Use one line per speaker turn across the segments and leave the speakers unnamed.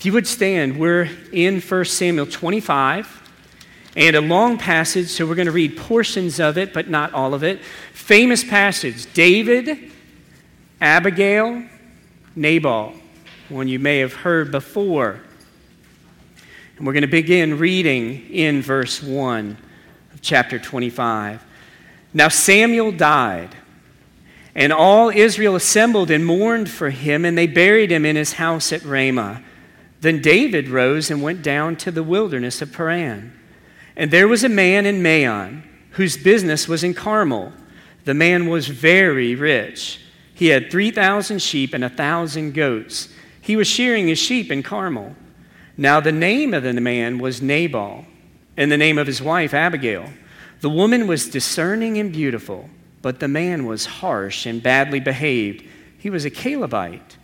If you would stand, we're in 1 Samuel 25 and a long passage, so we're going to read portions of it, but not all of it. Famous passage David, Abigail, Nabal, one you may have heard before. And we're going to begin reading in verse 1 of chapter 25. Now Samuel died, and all Israel assembled and mourned for him, and they buried him in his house at Ramah. Then David rose and went down to the wilderness of Paran. And there was a man in Maon whose business was in Carmel. The man was very rich. He had 3,000 sheep and a 1,000 goats. He was shearing his sheep in Carmel. Now, the name of the man was Nabal, and the name of his wife, Abigail. The woman was discerning and beautiful, but the man was harsh and badly behaved. He was a Calebite.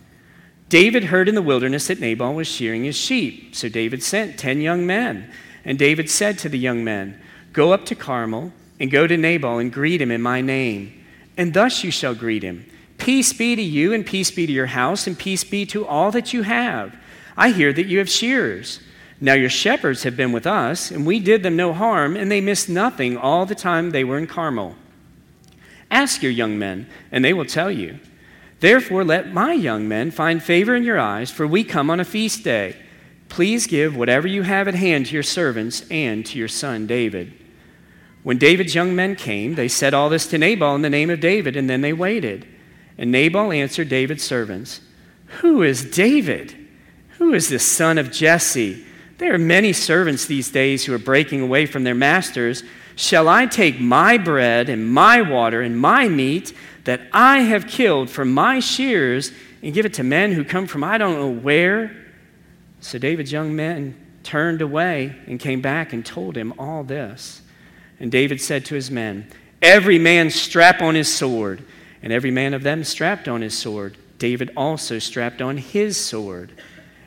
David heard in the wilderness that Nabal was shearing his sheep. So David sent ten young men. And David said to the young men, Go up to Carmel and go to Nabal and greet him in my name. And thus you shall greet him Peace be to you, and peace be to your house, and peace be to all that you have. I hear that you have shearers. Now your shepherds have been with us, and we did them no harm, and they missed nothing all the time they were in Carmel. Ask your young men, and they will tell you. Therefore, let my young men find favor in your eyes, for we come on a feast day. Please give whatever you have at hand to your servants and to your son David. When David's young men came, they said all this to Nabal in the name of David, and then they waited. And Nabal answered David's servants, Who is David? Who is this son of Jesse? There are many servants these days who are breaking away from their masters. Shall I take my bread and my water and my meat that I have killed for my shears and give it to men who come from I don't know where? So David's young men turned away and came back and told him all this. And David said to his men, Every man strap on his sword. And every man of them strapped on his sword. David also strapped on his sword.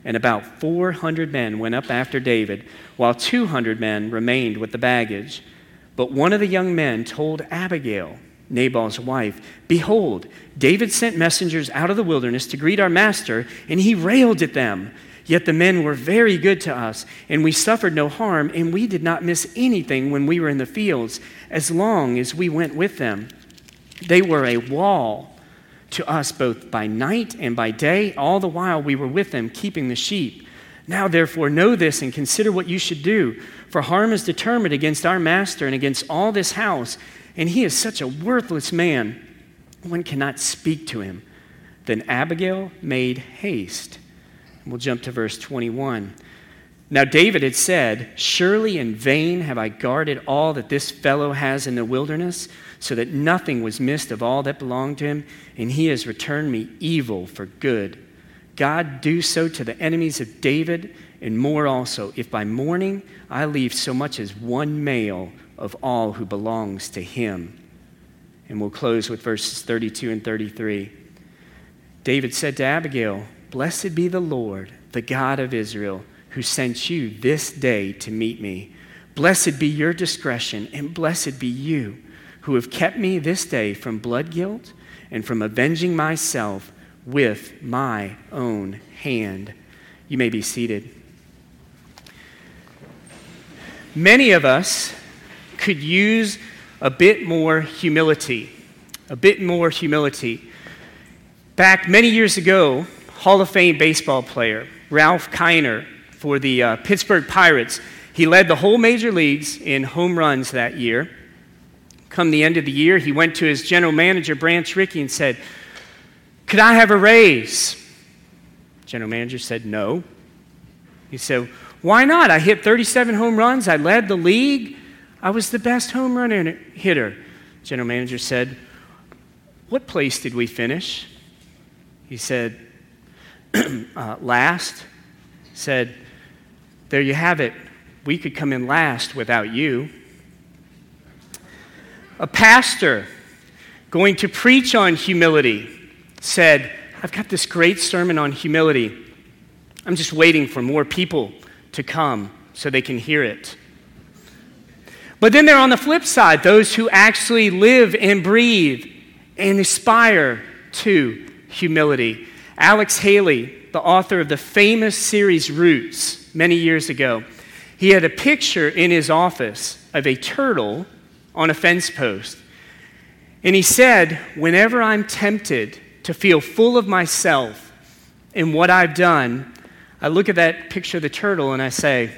And about 400 men went up after David, while 200 men remained with the baggage. But one of the young men told Abigail, Nabal's wife, Behold, David sent messengers out of the wilderness to greet our master, and he railed at them. Yet the men were very good to us, and we suffered no harm, and we did not miss anything when we were in the fields, as long as we went with them. They were a wall to us both by night and by day, all the while we were with them, keeping the sheep. Now, therefore, know this and consider what you should do, for harm is determined against our master and against all this house, and he is such a worthless man, one cannot speak to him. Then Abigail made haste. We'll jump to verse 21. Now, David had said, Surely in vain have I guarded all that this fellow has in the wilderness so that nothing was missed of all that belonged to him, and he has returned me evil for good. God do so to the enemies of David, and more also, if by morning I leave so much as one male of all who belongs to him. And we'll close with verses 32 and 33. David said to Abigail, Blessed be the Lord, the God of Israel, who sent you this day to meet me. Blessed be your discretion, and blessed be you who have kept me this day from blood guilt and from avenging myself with my own hand. You may be seated. Many of us could use a bit more humility. A bit more humility. Back many years ago, Hall of Fame baseball player Ralph Kiner for the uh, Pittsburgh Pirates, he led the whole major leagues in home runs that year. Come the end of the year, he went to his general manager, Branch Rickey, and said, Could I have a raise? General manager said, No. He said, Why not? I hit 37 home runs. I led the league. I was the best home run hitter. General manager said, What place did we finish? He said, uh, Last. Said, There you have it. We could come in last without you a pastor going to preach on humility said, I've got this great sermon on humility. I'm just waiting for more people to come so they can hear it. But then there on the flip side, those who actually live and breathe and aspire to humility. Alex Haley the author of the famous series Roots, many years ago, he had a picture in his office of a turtle on a fence post. And he said, Whenever I'm tempted to feel full of myself and what I've done, I look at that picture of the turtle and I say,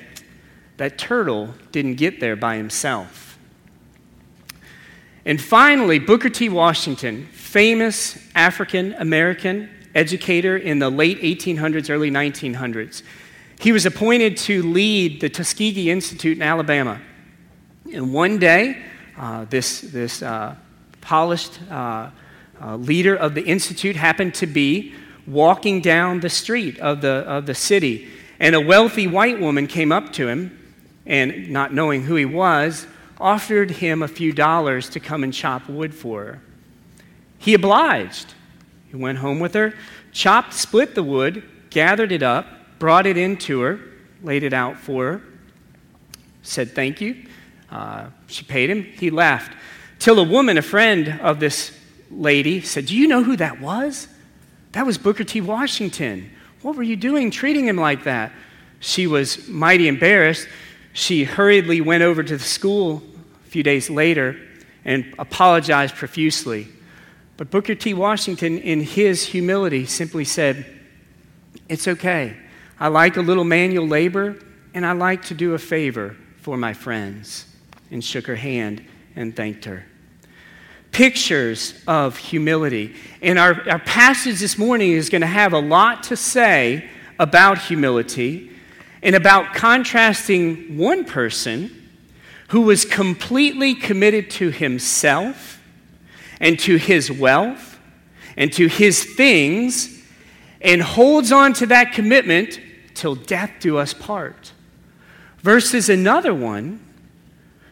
That turtle didn't get there by himself. And finally, Booker T. Washington, famous African American educator in the late 1800s, early 1900s. He was appointed to lead the Tuskegee Institute in Alabama. And one day, uh, this, this uh, polished uh, uh leader of the Institute happened to be walking down the street of the, of the city. And a wealthy white woman came up to him and, not knowing who he was, offered him a few dollars to come and chop wood for her. He obliged. He went home with her, chopped, split the wood, gathered it up, brought it in to her, laid it out for her, said thank you. Uh, she paid him. He left. Till a woman, a friend of this lady, said, Do you know who that was? That was Booker T. Washington. What were you doing treating him like that? She was mighty embarrassed. She hurriedly went over to the school a few days later and apologized profusely. But Booker T. Washington, in his humility, simply said, It's okay. I like a little manual labor, and I like to do a favor for my friends. And shook her hand and thanked her. Pictures of humility. And our, our passage this morning is going to have a lot to say about humility and about contrasting one person who was completely committed to himself and to his wealth and to his things and holds on to that commitment till death do us part. Versus another one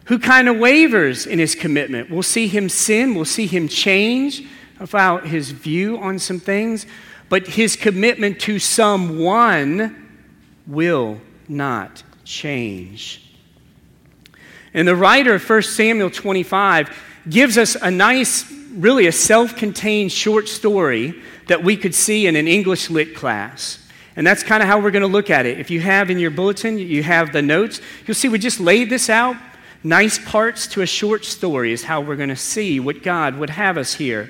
who kind of wavers in his commitment. We'll see him sin, we'll see him change about his view on some things, but his commitment to someone will not change. And the writer of 1 Samuel 25 gives us a nice really a self contained short story that we could see in an English lit class. And that's kind of how we're going to look at it. If you have in your bulletin, you have the notes, you'll see we just laid this out. Nice parts to a short story is how we're going to see what God would have us here.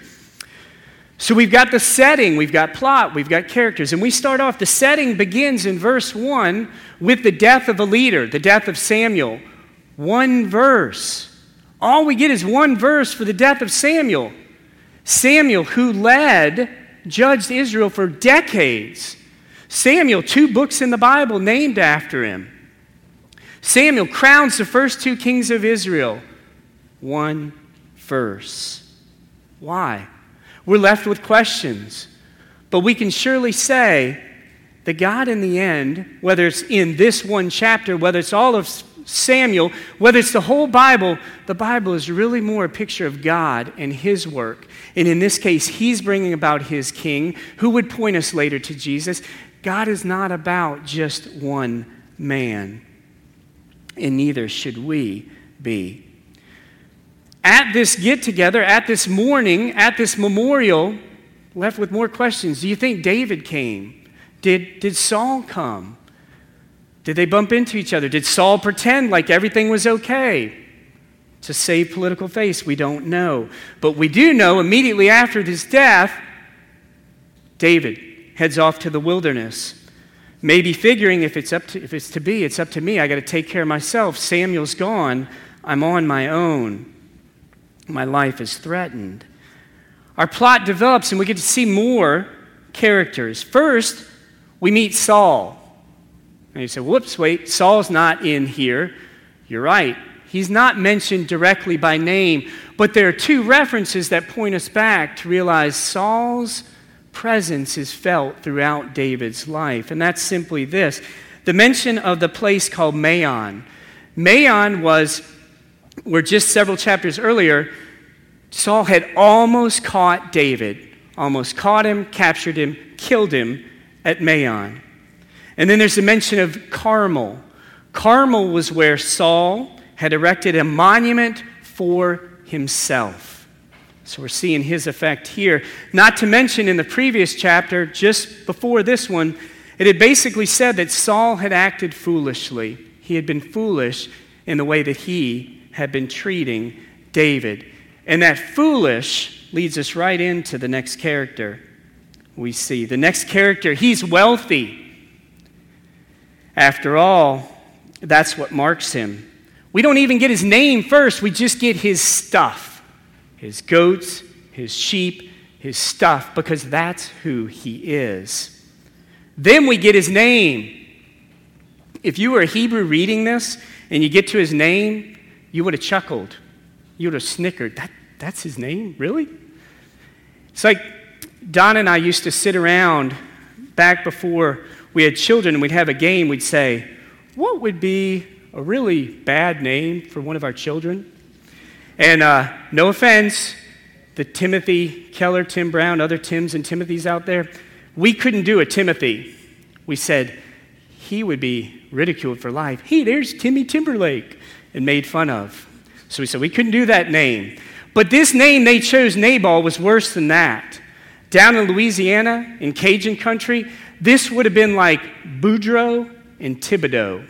So we've got the setting, we've got plot, we've got characters. And we start off, the setting begins in verse 1 with the death of a leader, the death of Samuel. One verse. All we get is one verse for the death of Samuel. Samuel, who led, judged Israel for decades. Samuel, two books in the Bible named after him. Samuel crowns the first two kings of Israel. One verse. Why? We're left with questions. But we can surely say that God, in the end, whether it's in this one chapter, whether it's all of Samuel, whether it's the whole Bible, the Bible is really more a picture of God and His work. And in this case, He's bringing about His King, who would point us later to Jesus. God is not about just one man, and neither should we be. At this get together, at this morning, at this memorial, left with more questions. Do you think David came? Did, did Saul come? Did they bump into each other? Did Saul pretend like everything was okay? To save political face, we don't know. But we do know immediately after his death, David heads off to the wilderness. Maybe figuring if it's, up to, if it's to be, it's up to me. I got to take care of myself. Samuel's gone. I'm on my own. My life is threatened. Our plot develops, and we get to see more characters. First, we meet Saul. And you say, whoops, wait, Saul's not in here. You're right. He's not mentioned directly by name, but there are two references that point us back to realize Saul's presence is felt throughout David's life. And that's simply this the mention of the place called Maon. Maon was where just several chapters earlier, Saul had almost caught David, almost caught him, captured him, killed him at Maon. And then there's the mention of Carmel. Carmel was where Saul had erected a monument for himself. So we're seeing his effect here. Not to mention in the previous chapter, just before this one, it had basically said that Saul had acted foolishly. He had been foolish in the way that he had been treating David. And that foolish leads us right into the next character we see. The next character, he's wealthy. After all, that's what marks him. We don't even get his name first, we just get his stuff his goats, his sheep, his stuff, because that's who he is. Then we get his name. If you were a Hebrew reading this and you get to his name, you would have chuckled. You would have snickered. That, that's his name? Really? It's like Don and I used to sit around back before we had children and we'd have a game. We'd say, What would be a really bad name for one of our children? And uh, no offense, the Timothy Keller, Tim Brown, other Tims and Timothys out there, we couldn't do a Timothy. We said, he would be ridiculed for life. Hey, there's Timmy Timberlake, and made fun of. So we said, we couldn't do that name. But this name they chose, Nabal, was worse than that. Down in Louisiana, in Cajun country, this would have been like Boudreaux and Thibodeau.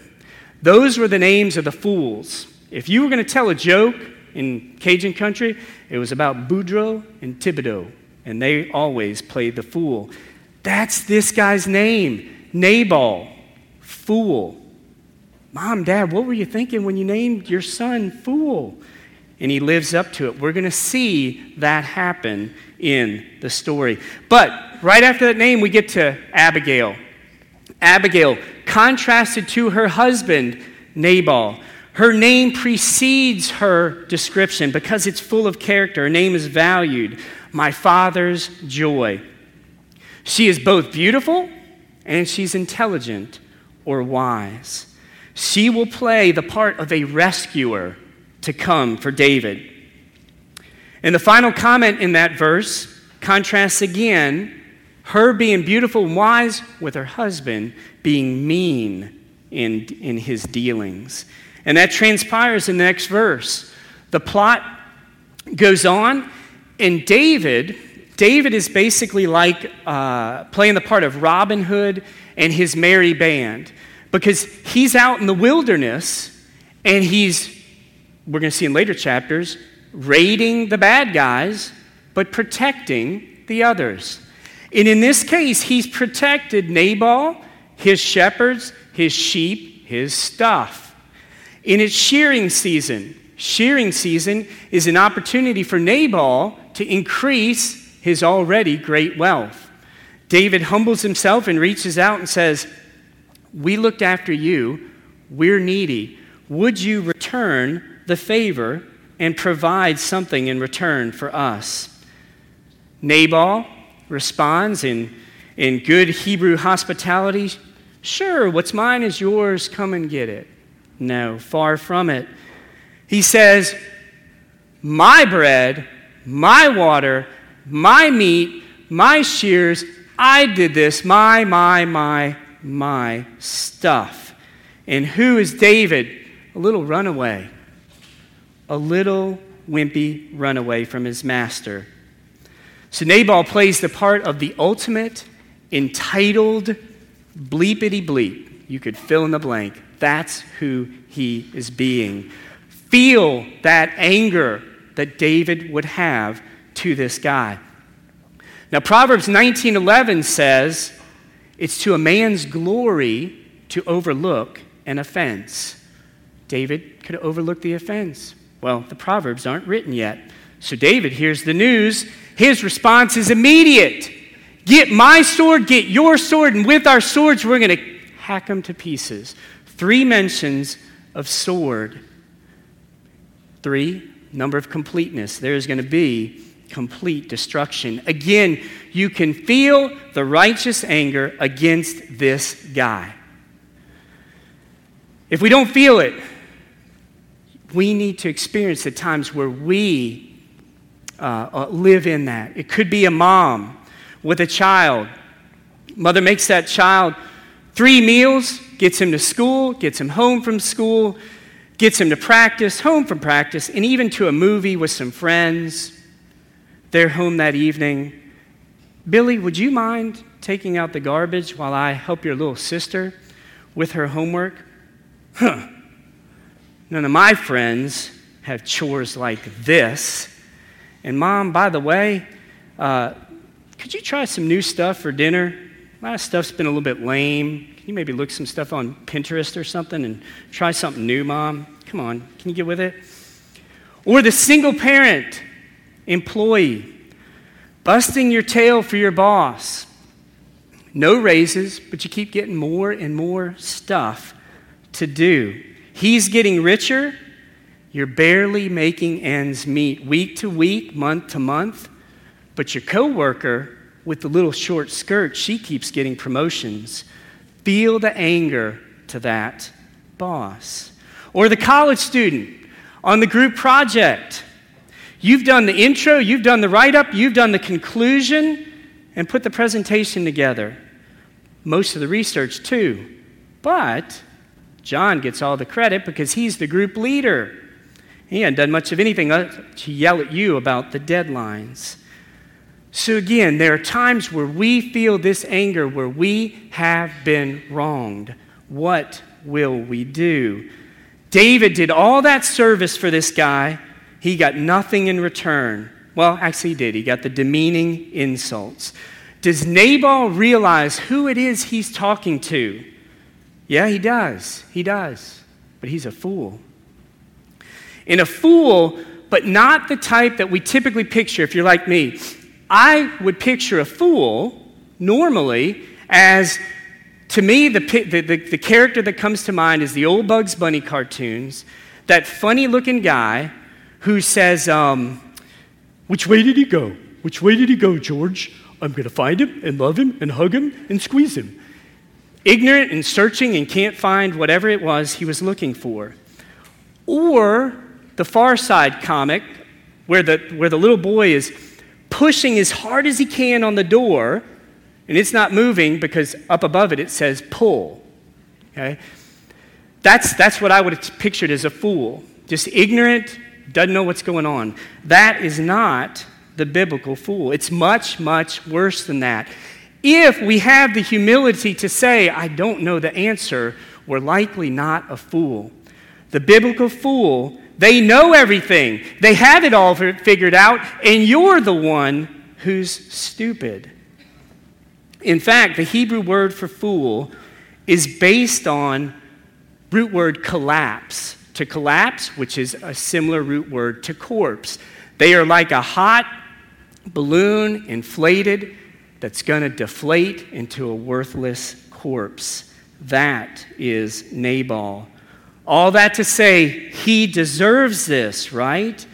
Those were the names of the fools. If you were going to tell a joke in Cajun country, it was about Boudreaux and Thibodeau, and they always played the fool. That's this guy's name, Nabal, fool. Mom, Dad, what were you thinking when you named your son Fool? And he lives up to it. We're going to see that happen in the story. But right after that name, we get to Abigail. Abigail, contrasted to her husband, Nabal. Her name precedes her description because it's full of character. Her name is valued. My father's joy. She is both beautiful and she's intelligent or wise. She will play the part of a rescuer to come for David. And the final comment in that verse contrasts again her being beautiful and wise with her husband being mean in, in his dealings. And that transpires in the next verse. The plot goes on, and David, David is basically like uh, playing the part of Robin Hood and his merry band because he's out in the wilderness and he's, we're going to see in later chapters, raiding the bad guys, but protecting the others. And in this case, he's protected Nabal, his shepherds, his sheep, his stuff. In its shearing season, shearing season is an opportunity for Nabal to increase his already great wealth. David humbles himself and reaches out and says, we looked after you. We're needy. Would you return the favor and provide something in return for us? Nabal responds in, in good Hebrew hospitality Sure, what's mine is yours. Come and get it. No, far from it. He says, My bread, my water, my meat, my shears, I did this, my, my, my, my stuff. And who is David? A little runaway, a little wimpy runaway from his master. So Nabal plays the part of the ultimate entitled bleepity bleep. You could fill in the blank. That's who he is being. Feel that anger that David would have to this guy. Now Proverbs 19:11 says, it's to a man's glory to overlook an offense. David could overlook the offense. Well, the Proverbs aren't written yet. So David hears the news. His response is immediate Get my sword, get your sword, and with our swords, we're going to hack them to pieces. Three mentions of sword. Three, number of completeness. There is going to be complete destruction. Again, you can feel the righteous anger against this guy. If we don't feel it, we need to experience the times where we uh, uh, live in that. It could be a mom with a child. Mother makes that child three meals, gets him to school, gets him home from school, gets him to practice, home from practice, and even to a movie with some friends. They're home that evening. Billy, would you mind taking out the garbage while I help your little sister with her homework? Huh. None of my friends have chores like this. And, Mom, by the way, uh, could you try some new stuff for dinner? A lot of stuff's been a little bit lame. Can you maybe look some stuff on Pinterest or something and try something new, Mom? Come on, can you get with it? Or the single parent employee busting your tail for your boss. No raises, but you keep getting more and more stuff to do. He's getting richer. You're barely making ends meet week to week, month to month. But your coworker with the little short skirt, she keeps getting promotions. Feel the anger to that boss. Or the college student on the group project. You've done the intro, you've done the write up, you've done the conclusion, and put the presentation together. Most of the research, too. But John gets all the credit because he's the group leader. He hadn't done much of anything uh, to yell at you about the deadlines. So, again, there are times where we feel this anger, where we have been wronged. What will we do? David did all that service for this guy. He got nothing in return. Well, actually, he did. He got the demeaning insults. Does Nabal realize who it is he's talking to? Yeah, he does. He does. But he's a fool. And a fool, but not the type that we typically picture if you're like me. I would picture a fool normally as to me, the, the, the, the, character that comes to mind is the old Bugs Bunny cartoons, that funny looking guy who says, um, Which way did he go? Which way did he go, George? I'm going to find him and love him and hug him and squeeze him. Ignorant and searching and can't find whatever it was he was looking for. Or the Far Side comic, where the, where the little boy is pushing as hard as he can on the door and it's not moving because up above it it says pull. Okay? That's, that's what I would have pictured as a fool. Just ignorant, doesn't know what's going on. That is not the biblical fool. It's much, much worse than that. If we have the humility to say, I don't know the answer, we're likely not a fool. The biblical fool, they know everything, they have it all figured out, and you're the one who's stupid. In fact, the Hebrew word for fool is based on root word collapse. To collapse, which is a similar root word to corpse. They are like a hot balloon inflated that's going to deflate into a worthless corpse. That is Nabal. All that to say, he deserves this, right?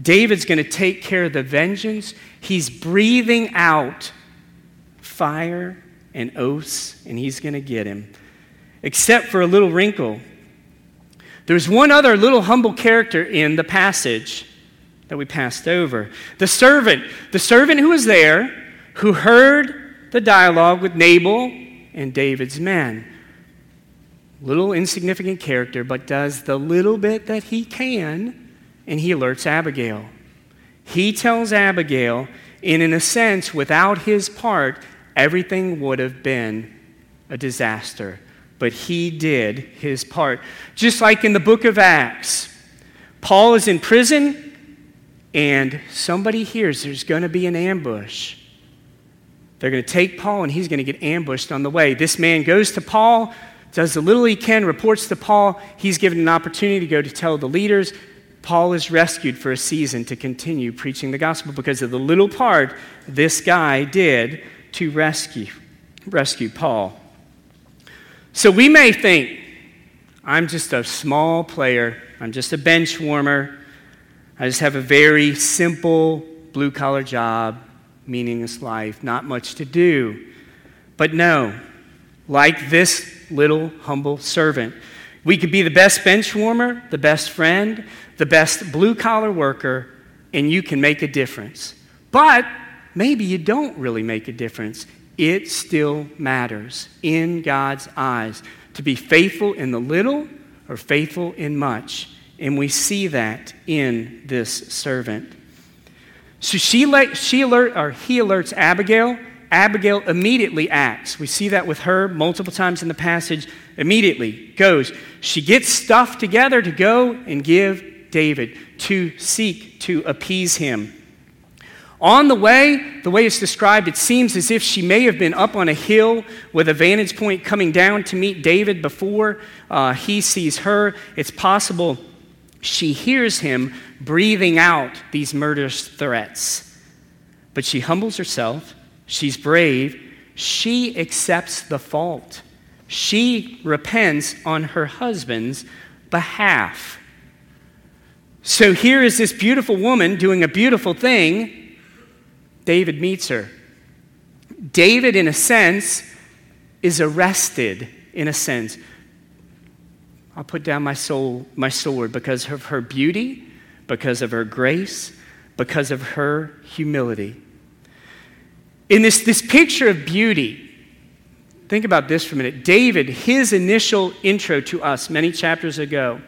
David's going to take care of the vengeance. He's breathing out fire and oaths, and he's going to get him. Except for a little wrinkle. There's one other little humble character in the passage that we passed over the servant. The servant who was there, who heard the dialogue with Nabal and David's men. Little insignificant character, but does the little bit that he can, and he alerts Abigail. He tells Abigail, and in a sense, without his part, everything would have been a disaster. But he did his part. Just like in the book of Acts, Paul is in prison, and somebody hears there's going to be an ambush. They're going to take Paul, and he's going to get ambushed on the way. This man goes to Paul, does the little he can, reports to Paul. He's given an opportunity to go to tell the leaders. Paul is rescued for a season to continue preaching the gospel because of the little part this guy did to rescue, rescue Paul. So we may think, I'm just a small player, I'm just a bench warmer, I just have a very simple blue collar job, meaningless life, not much to do. But no, like this little humble servant, we could be the best bench warmer, the best friend, the best blue collar worker, and you can make a difference. But maybe you don't really make a difference. It still matters in God's eyes to be faithful in the little or faithful in much. And we see that in this servant. So she, let, she alert, or he alerts Abigail. Abigail immediately acts. We see that with her multiple times in the passage. Immediately goes. She gets stuff together to go and give David, to seek to appease him. On the way, the way it's described, it seems as if she may have been up on a hill with a vantage point coming down to meet David before uh, he sees her. It's possible she hears him breathing out these murderous threats. But she humbles herself, she's brave, she accepts the fault. She repents on her husband's behalf. So here is this beautiful woman doing a beautiful thing. David meets her. David, in a sense, is arrested, in a sense. I'll put down my soul, my sword because of her beauty, because of her grace, because of her humility. In this, this picture of beauty, think about this for a minute. David, his initial intro to us many chapters ago,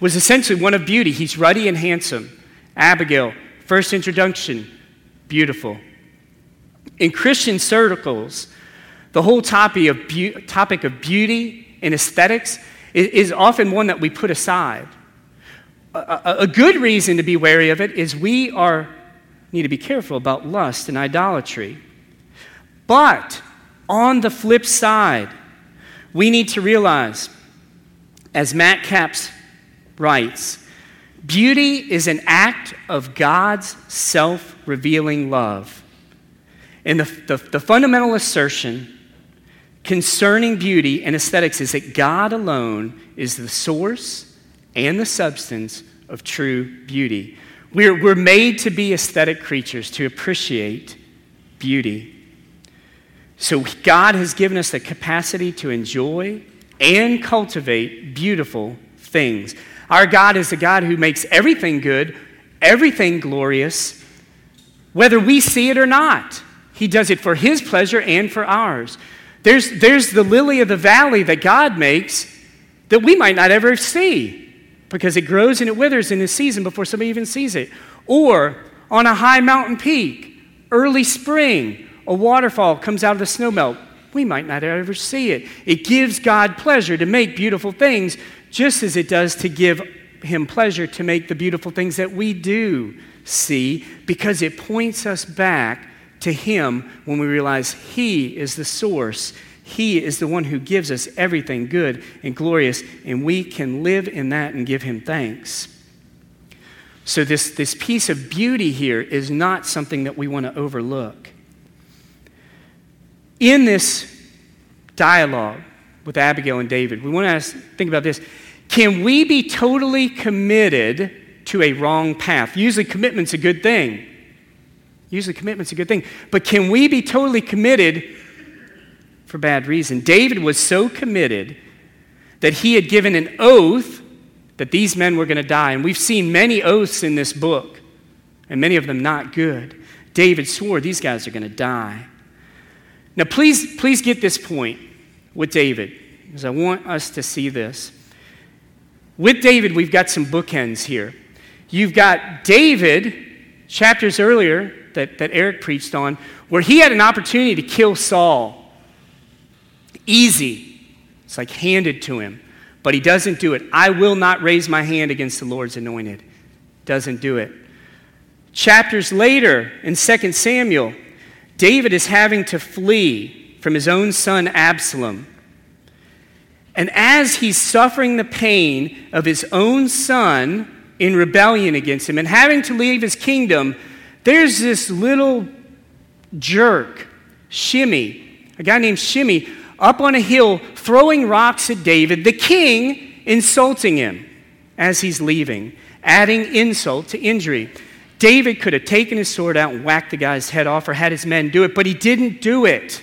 was essentially one of beauty. He's ruddy and handsome. Abigail, first introduction, beautiful. In Christian circles, the whole topic of, be- topic of beauty and aesthetics is, often one that we put aside. A, a, a good reason to be wary of it is we are, need to be careful about lust and idolatry. But on the flip side, we need to realize, as Matt Capps writes Beauty is an act of God's self revealing love. And the, the, the, fundamental assertion concerning beauty and aesthetics is that God alone is the source and the substance of true beauty. We're, we're made to be aesthetic creatures, to appreciate beauty. So God has given us the capacity to enjoy and cultivate beautiful things. Our God is a God who makes everything good, everything glorious, whether we see it or not. He does it for His pleasure and for ours. There's, there's the lily of the valley that God makes that we might not ever see because it grows and it withers in the season before somebody even sees it. Or on a high mountain peak, early spring, a waterfall comes out of the snowmelt. We might not ever see it. It gives God pleasure to make beautiful things just as it does to give him pleasure to make the beautiful things that we do see, because it points us back to him when we realize he is the source. He is the one who gives us everything good and glorious, and we can live in that and give him thanks. So, this, this piece of beauty here is not something that we want to overlook. In this dialogue, with Abigail and David. We want to ask, think about this. Can we be totally committed to a wrong path? Usually, commitment's a good thing. Usually, commitment's a good thing. But can we be totally committed for bad reason? David was so committed that he had given an oath that these men were going to die. And we've seen many oaths in this book, and many of them not good. David swore these guys are going to die. Now, please, please get this point with David, because I want us to see this. With David, we've got some bookends here. You've got David, chapters earlier that, that Eric preached on, where he had an opportunity to kill Saul. Easy. It's like handed to him. But he doesn't do it. I will not raise my hand against the Lord's anointed. Doesn't do it. Chapters later in 2 Samuel, David is having to flee from his own son Absalom. And as he's suffering the pain of his own son in rebellion against him and having to leave his kingdom, there's this little jerk, Shimei, a guy named Shimei, up on a hill throwing rocks at David, the king insulting him as he's leaving, adding insult to injury. David could have taken his sword out and whacked the guy's head off or had his men do it, but he didn't do it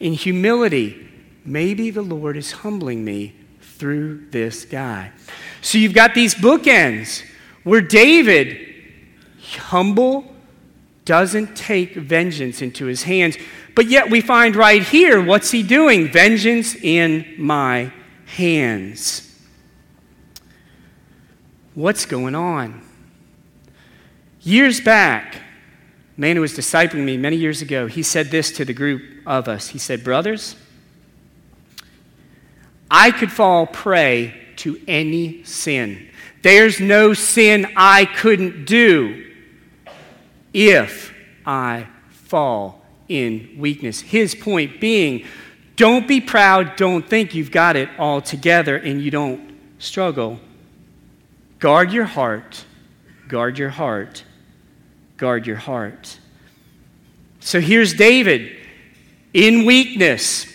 in humility, maybe the Lord is humbling me through this guy. So you've got these bookends where David, humble, doesn't take vengeance into his hands. But yet we find right here, what's he doing? Vengeance in my hands. What's going on? Years back, man who was discipling me many years ago, he said this to the group of us. He said, Brothers, I could fall prey to any sin. There's no sin I couldn't do if I fall in weakness. His point being, don't be proud, don't think you've got it all together and you don't struggle. Guard your heart, guard your heart, guard your heart. So here's David in weakness.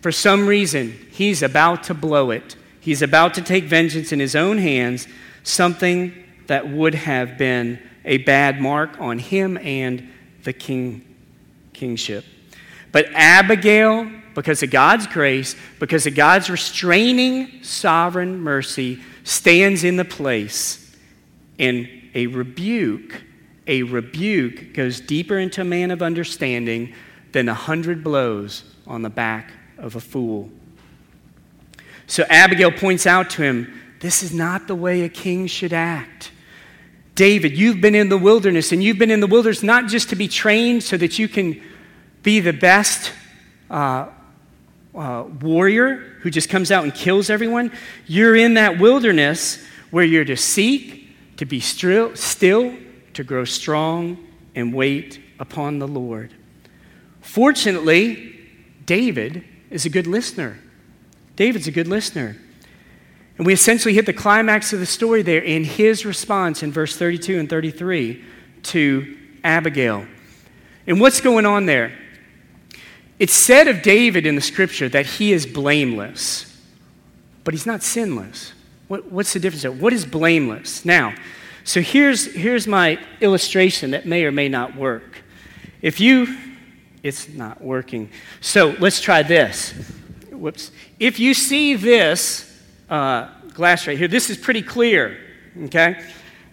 For some reason, he's about to blow it. He's about to take vengeance in his own hands, something that would have been a bad mark on him and the king, kingship. But Abigail, because of God's grace, because of God's restraining sovereign mercy, stands in the place. in a rebuke, a rebuke goes deeper into a man of understanding than a hundred blows on the back of a fool. So Abigail points out to him this is not the way a king should act. David, you've been in the wilderness, and you've been in the wilderness not just to be trained so that you can be the best uh, uh, warrior who just comes out and kills everyone. You're in that wilderness where you're to seek, to be still, still to grow strong, and wait upon the Lord. Fortunately, David is a good listener. David's a good listener. And we essentially hit the climax of the story there in his response in verse 32 and 33 to Abigail. And what's going on there? It's said of David in the scripture that he is blameless, but he's not sinless. What, what's the difference there? What is blameless? Now, so here's, here's my illustration that may or may not work. If you, it's not working. So let's try this. Whoops. If you see this, uh, glass right here, this is pretty clear, okay?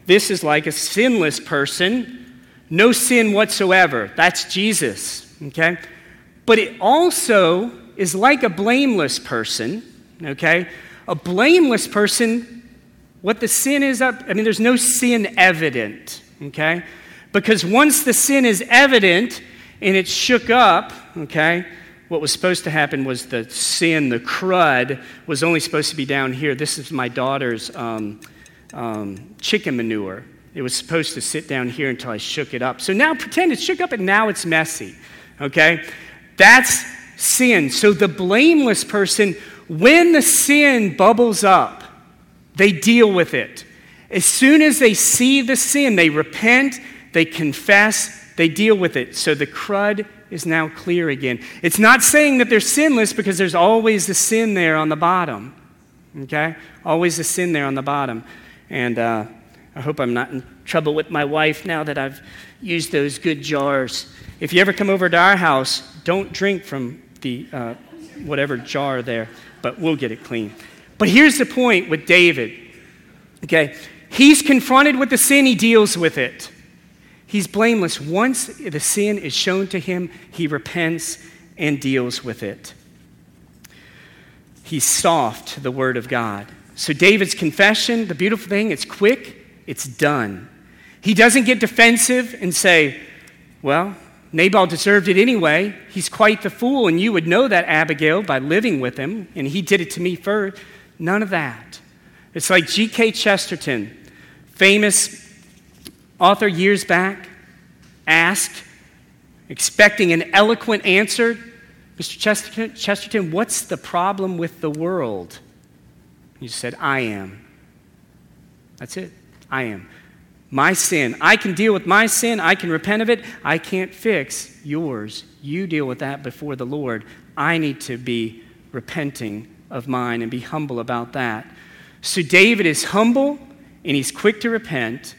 This is like a sinless person, no sin whatsoever. That's Jesus, okay? But it also is like a blameless person, okay? A blameless person, what the sin is up, I mean, there's no sin evident, okay? Because once the sin is evident and it's shook up, okay, what was supposed to happen was the sin, the crud, was only supposed to be down here. This is my daughter's um, um, chicken manure. It was supposed to sit down here until I shook it up. So now pretend it's shook up and now it's messy. Okay? That's sin. So the blameless person, when the sin bubbles up, they deal with it. As soon as they see the sin, they repent, they confess, they deal with it. So the crud is now clear again. It's not saying that they're sinless because there's always the sin there on the bottom. Okay? Always the sin there on the bottom. And uh, I hope I'm not in trouble with my wife now that I've used those good jars. If you ever come over to our house, don't drink from the uh, whatever jar there, but we'll get it clean. But here's the point with David. Okay? He's confronted with the sin, he deals with it. He's blameless. Once the sin is shown to him, he repents and deals with it. He's soft to the word of God. So, David's confession, the beautiful thing, it's quick, it's done. He doesn't get defensive and say, Well, Nabal deserved it anyway. He's quite the fool, and you would know that, Abigail, by living with him, and he did it to me first. None of that. It's like G.K. Chesterton, famous author years back asked, expecting an eloquent answer, Mr. Chesterton, Chesterton, what's the problem with the world? He said, I am. That's it. I am. My sin. I can deal with my sin. I can repent of it. I can't fix yours. You deal with that before the Lord. I need to be repenting of mine and be humble about that. So David is humble and he's quick to repent.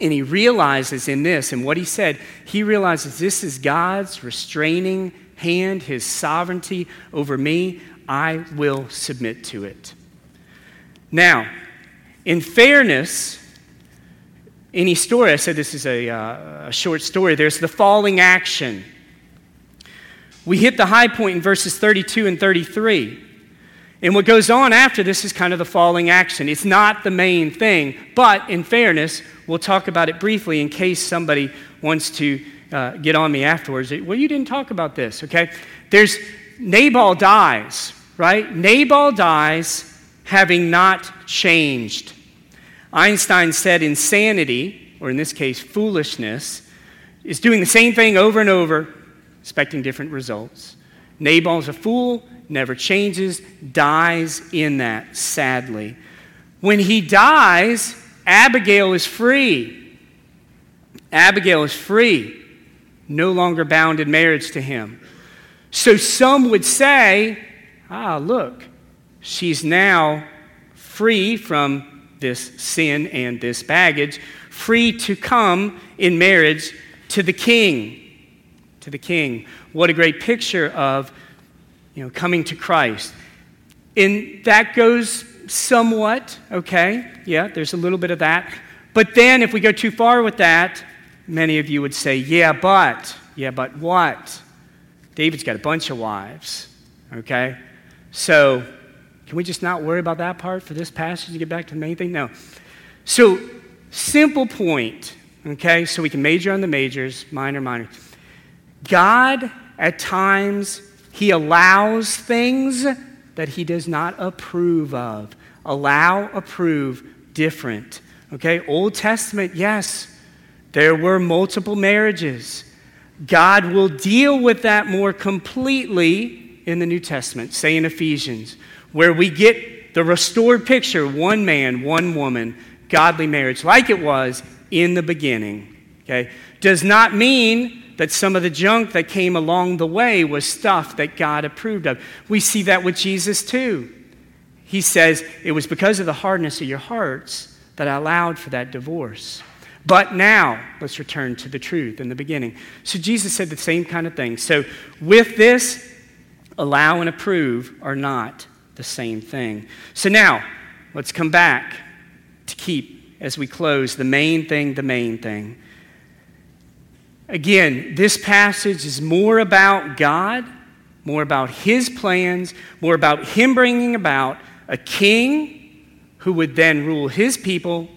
And he realizes in this, and what he said, he realizes this is God's restraining hand, his sovereignty over me. I will submit to it. Now, in fairness, any story, I said this is a, uh, a short story, there's the falling action. We hit the high point in verses 32 and 33. And what goes on after this is kind of the falling action. It's not the main thing, but in fairness, we'll talk about it briefly in case somebody wants to uh, get on me afterwards. Well, you didn't talk about this, okay? There's Nabal dies, right? Nabal dies having not changed. Einstein said insanity, or in this case, foolishness, is doing the same thing over and over, expecting different results. Nabal's a fool, never changes, dies in that, sadly. When he dies, Abigail is free. Abigail is free, no longer bound in marriage to him. So some would say, ah, look, she's now free from this sin and this baggage, free to come in marriage to the king. To the king. What a great picture of you know, coming to Christ. And that goes somewhat, okay? Yeah, there's a little bit of that. But then if we go too far with that, many of you would say, yeah, but, yeah, but what? David's got a bunch of wives, okay? So can we just not worry about that part for this passage to get back to the main thing? No. So, simple point, okay? So we can major on the majors, minor, minor. God, at times, He allows things that He does not approve of. Allow, approve, different. Okay? Old Testament, yes, there were multiple marriages. God will deal with that more completely in the New Testament, say in Ephesians, where we get the restored picture one man, one woman, godly marriage, like it was in the beginning. Okay? Does not mean that some of the junk that came along the way was stuff that God approved of. We see that with Jesus too. He says, It was because of the hardness of your hearts that I allowed for that divorce. But now, let's return to the truth in the beginning. So Jesus said the same kind of thing. So, with this, allow and approve are not the same thing. So, now, let's come back to keep, as we close, the main thing, the main thing. Again, this passage is more about God, more about His plans, more about Him bringing about a king who would then rule His people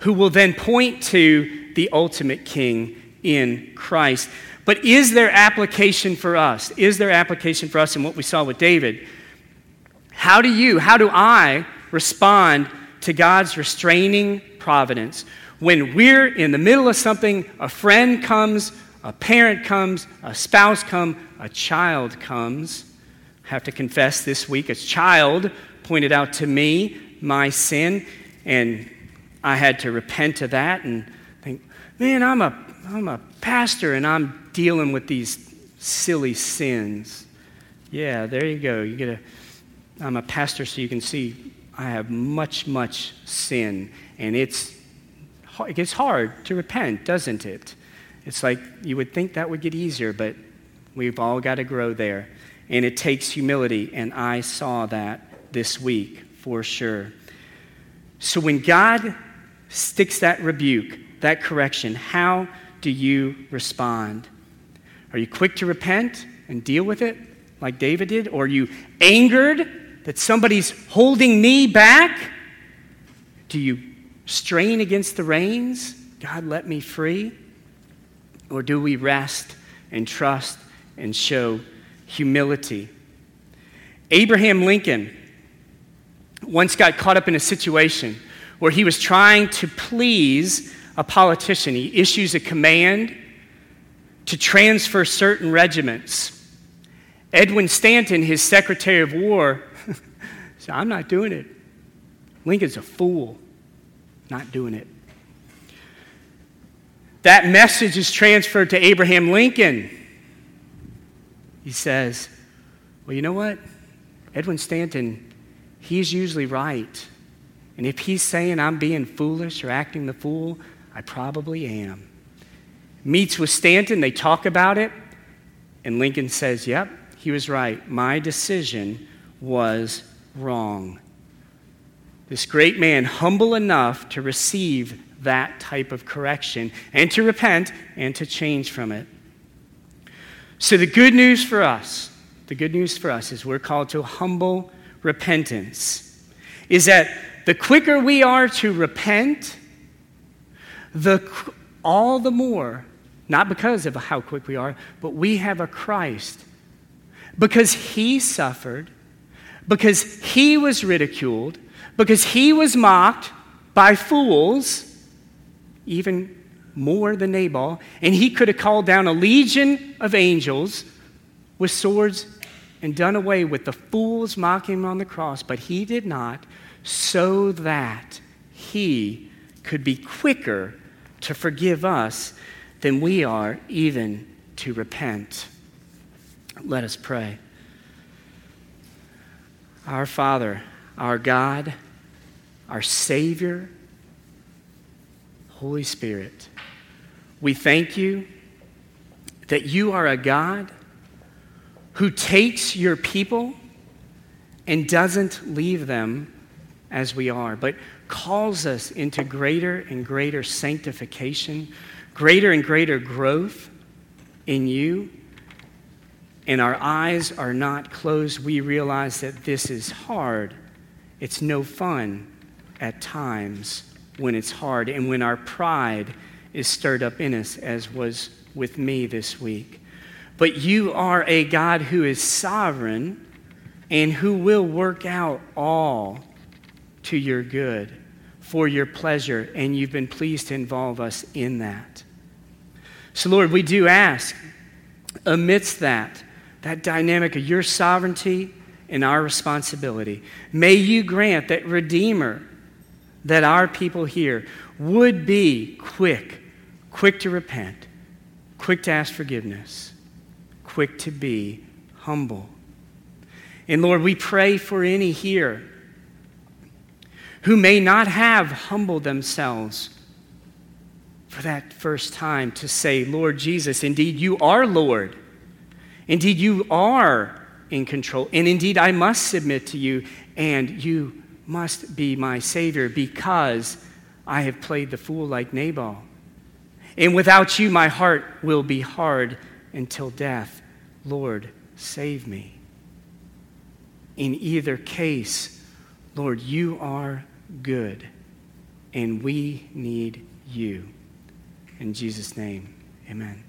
who will then point to the ultimate king in Christ. But is there application for us? Is there application for us in what we saw with David? How do you, how do I respond to God's restraining providence when we're in the middle of something, a friend comes, a parent comes, a spouse comes, a child comes? I have to confess this week, a child pointed out to me my sin, and I had to repent of that and think, man, I'm a, I'm a pastor and I'm dealing with these silly sins. Yeah, there you go. You get a, I'm a pastor, so you can see I have much, much sin, and it's it gets hard to repent, doesn't it? It's like you would think that would get easier, but we've all got to grow there, and it takes humility, and I saw that this week for sure. So when God sticks that rebuke, that correction, how do you respond? Are you quick to repent and deal with it like David did? Or are you angered that somebody's holding me back? Do you strain against the reins? God, let me free? Or do we rest and trust and show humility? Abraham Lincoln once got caught up in a situation where he was trying to please a politician. He issues a command to transfer certain regiments. Edwin Stanton, his Secretary of War, said, I'm not doing it. Lincoln's a fool, not doing it. That message is transferred to Abraham Lincoln. He says, Well, you know what? Edwin Stanton, he's usually right. And if he's saying I'm being foolish or acting the fool, I probably am. Meets with Stanton, they talk about it, and Lincoln says, Yep, he was right. My decision was wrong. This great man, humble enough to receive that type of correction and to repent and to change from it. So, the good news for us, the good news for us is we're called to humble repentance, is that the quicker we are to repent, the, all the more not because of how quick we are, but we have a Christ. Because he suffered, because he was ridiculed, because he was mocked by fools, even more than Nabal, and he could have called down a legion of angels with swords and done away with the fools mocking him on the cross, but he did not, so that he could be quicker to forgive us than we are even to repent. Let us pray. Our Father, our God, our Savior, Holy Spirit, we thank you that you are a God who takes your people and doesn't leave them as we are, but calls us into greater and greater sanctification, greater and greater growth in you. And our eyes are not closed. We realize that this is hard. It's no fun at times when it's hard and when our pride is stirred up in us, as was with me this week. But you are a God who is sovereign and who will work out all to your good, for your pleasure, and you've been pleased to involve us in that. So, Lord, we do ask, amidst that, that dynamic of your sovereignty and our responsibility, may you grant that Redeemer, that our people here would be quick, quick to repent, quick to ask forgiveness, quick to be humble. And Lord, we pray for any here who may not have humbled themselves for that first time to say, Lord Jesus, indeed you are Lord. Indeed you are in control. And indeed I must submit to you, and you must be my Savior because I have played the fool like Nabal. And without you, my heart will be hard until death. Lord, save me. In either case, Lord, you are good, and we need you. In Jesus' name, amen.